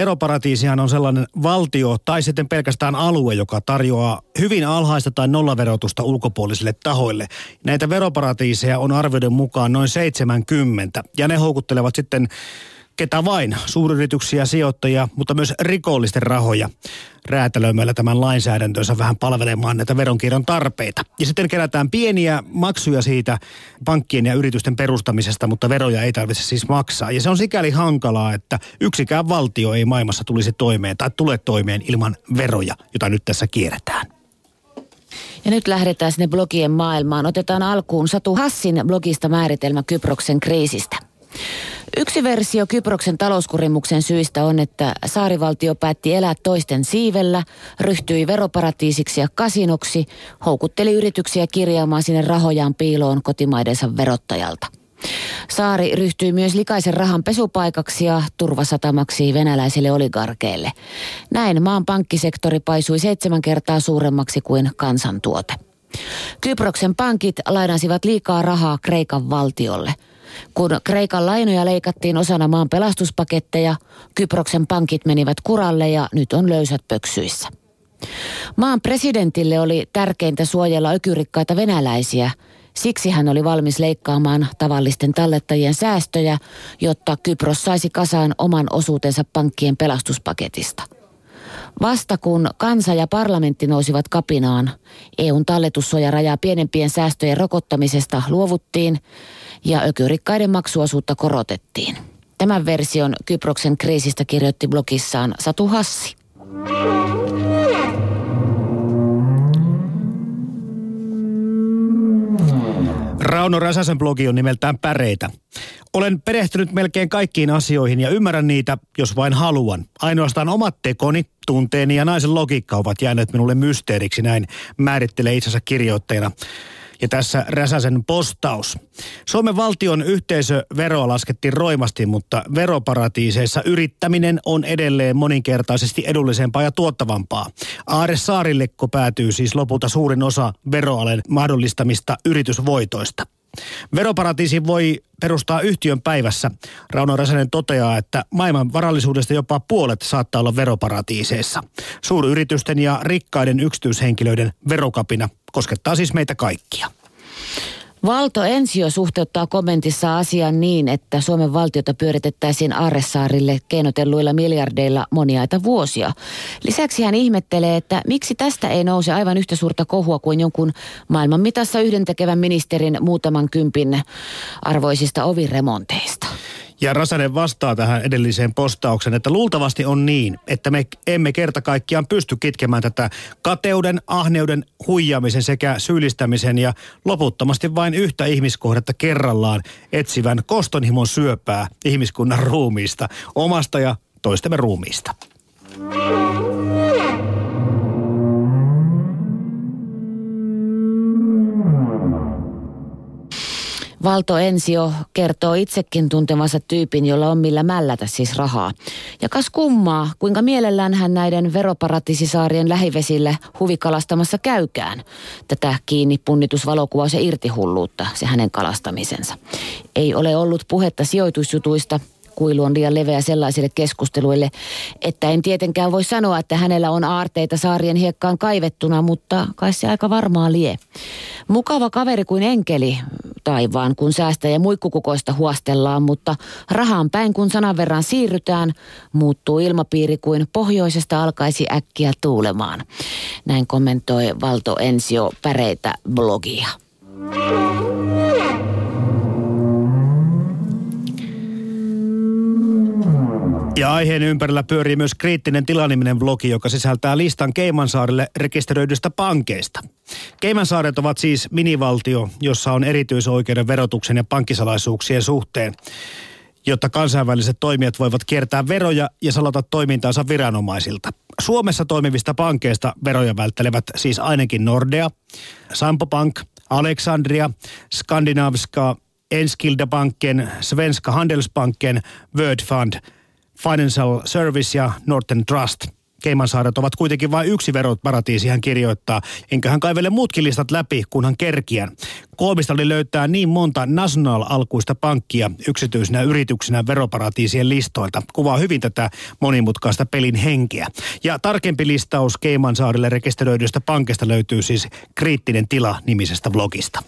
veroparatiisihan on sellainen valtio tai sitten pelkästään alue, joka tarjoaa hyvin alhaista tai nollaverotusta ulkopuolisille tahoille. Näitä veroparatiiseja on arvioiden mukaan noin 70 ja ne houkuttelevat sitten ketä vain, suuryrityksiä, sijoittajia, mutta myös rikollisten rahoja räätälöimällä tämän lainsäädäntönsä vähän palvelemaan näitä veronkierron tarpeita. Ja sitten kerätään pieniä maksuja siitä pankkien ja yritysten perustamisesta, mutta veroja ei tarvitse siis maksaa. Ja se on sikäli hankalaa, että yksikään valtio ei maailmassa tulisi toimeen tai tule toimeen ilman veroja, jota nyt tässä kierretään. Ja nyt lähdetään sinne blogien maailmaan. Otetaan alkuun Satu Hassin blogista määritelmä Kyproksen kriisistä. Yksi versio Kyproksen talouskurimuksen syistä on, että saarivaltio päätti elää toisten siivellä, ryhtyi veroparatiisiksi ja kasinoksi, houkutteli yrityksiä kirjaamaan sinne rahojaan piiloon kotimaidensa verottajalta. Saari ryhtyi myös likaisen rahan pesupaikaksi ja turvasatamaksi venäläisille oligarkeille. Näin maan pankkisektori paisui seitsemän kertaa suuremmaksi kuin kansantuote. Kyproksen pankit lainasivat liikaa rahaa Kreikan valtiolle – kun Kreikan lainoja leikattiin osana maan pelastuspaketteja, Kyproksen pankit menivät kuralle ja nyt on löysät pöksyissä. Maan presidentille oli tärkeintä suojella ökyrikkaita venäläisiä. Siksi hän oli valmis leikkaamaan tavallisten tallettajien säästöjä, jotta Kypros saisi kasaan oman osuutensa pankkien pelastuspaketista – Vasta kun kansa ja parlamentti nousivat kapinaan, EUn talletussuojarajaa pienempien säästöjen rokottamisesta luovuttiin ja ökyrikkaiden maksuosuutta korotettiin. Tämän version Kyproksen kriisistä kirjoitti blogissaan Satu Hassi. Rauno Räsäsen blogi on nimeltään Päreitä. Olen perehtynyt melkein kaikkiin asioihin ja ymmärrän niitä, jos vain haluan. Ainoastaan omat tekoni, tunteeni ja naisen logiikka ovat jääneet minulle mysteeriksi, näin määrittelee itsensä kirjoittajana. Ja tässä Räsäsen postaus. Suomen valtion yhteisöveroa laskettiin roimasti, mutta veroparatiiseissa yrittäminen on edelleen moninkertaisesti edullisempaa ja tuottavampaa. Aare Saarilekko päätyy siis lopulta suurin osa veroalen mahdollistamista yritysvoitoista. Veroparatiisi voi perustaa yhtiön päivässä. Rauno Räsänen toteaa, että maailman varallisuudesta jopa puolet saattaa olla veroparatiiseissa. Suuryritysten ja rikkaiden yksityishenkilöiden verokapina koskettaa siis meitä kaikkia. Valto Ensio suhteuttaa kommentissa asian niin, että Suomen valtiota pyöritettäisiin Arressaarille keinotelluilla miljardeilla moniaita vuosia. Lisäksi hän ihmettelee, että miksi tästä ei nouse aivan yhtä suurta kohua kuin jonkun maailman mitassa yhdentekevän ministerin muutaman kympin arvoisista oviremonteista. Ja Rasanen vastaa tähän edelliseen postaukseen, että luultavasti on niin, että me emme kerta kaikkiaan pysty kitkemään tätä kateuden, ahneuden, huijaamisen sekä syyllistämisen ja loputtomasti vain yhtä ihmiskohdetta kerrallaan etsivän kostonhimon syöpää ihmiskunnan ruumiista, omasta ja toistemme ruumiista. Valto Ensio kertoo itsekin tuntemansa tyypin, jolla on millä mällätä siis rahaa. Ja kas kummaa, kuinka mielellään hän näiden veroparatiisisaarien lähivesille huvikalastamassa käykään. Tätä kiinni punnitusvalokuvaus ja irtihulluutta, se hänen kalastamisensa. Ei ole ollut puhetta sijoitusjutuista, kuilu on liian leveä sellaisille keskusteluille, että en tietenkään voi sanoa, että hänellä on aarteita saarien hiekkaan kaivettuna, mutta kai se aika varmaa lie. Mukava kaveri kuin enkeli taivaan, kun säästä ja muikkukukoista huostellaan, mutta rahaan päin kun sanan verran siirrytään, muuttuu ilmapiiri kuin pohjoisesta alkaisi äkkiä tuulemaan. Näin kommentoi Valto Ensio Päreitä blogia. Ja aiheen ympärillä pyörii myös kriittinen tilaniminen blogi, joka sisältää listan Keimansaarille rekisteröidystä pankeista. Keimansaaret ovat siis minivaltio, jossa on erityisoikeuden verotuksen ja pankkisalaisuuksien suhteen jotta kansainväliset toimijat voivat kiertää veroja ja salata toimintaansa viranomaisilta. Suomessa toimivista pankeista veroja välttelevät siis ainakin Nordea, Sampo Bank, Alexandria, Skandinavska, Enskilda Banken, Svenska Handelsbanken, World Fund – Financial Service ja Northern Trust. Keimansaaret ovat kuitenkin vain yksi veroparatiisi, hän kirjoittaa. Enköhän kaivele muutkin listat läpi, kunhan kerkiän. Koomista oli löytää niin monta National-alkuista pankkia yksityisenä yrityksenä veroparatiisien listoilta. Kuvaa hyvin tätä monimutkaista pelin henkeä. Ja tarkempi listaus Keimansaarille rekisteröidystä pankista löytyy siis Kriittinen tila nimisestä blogista.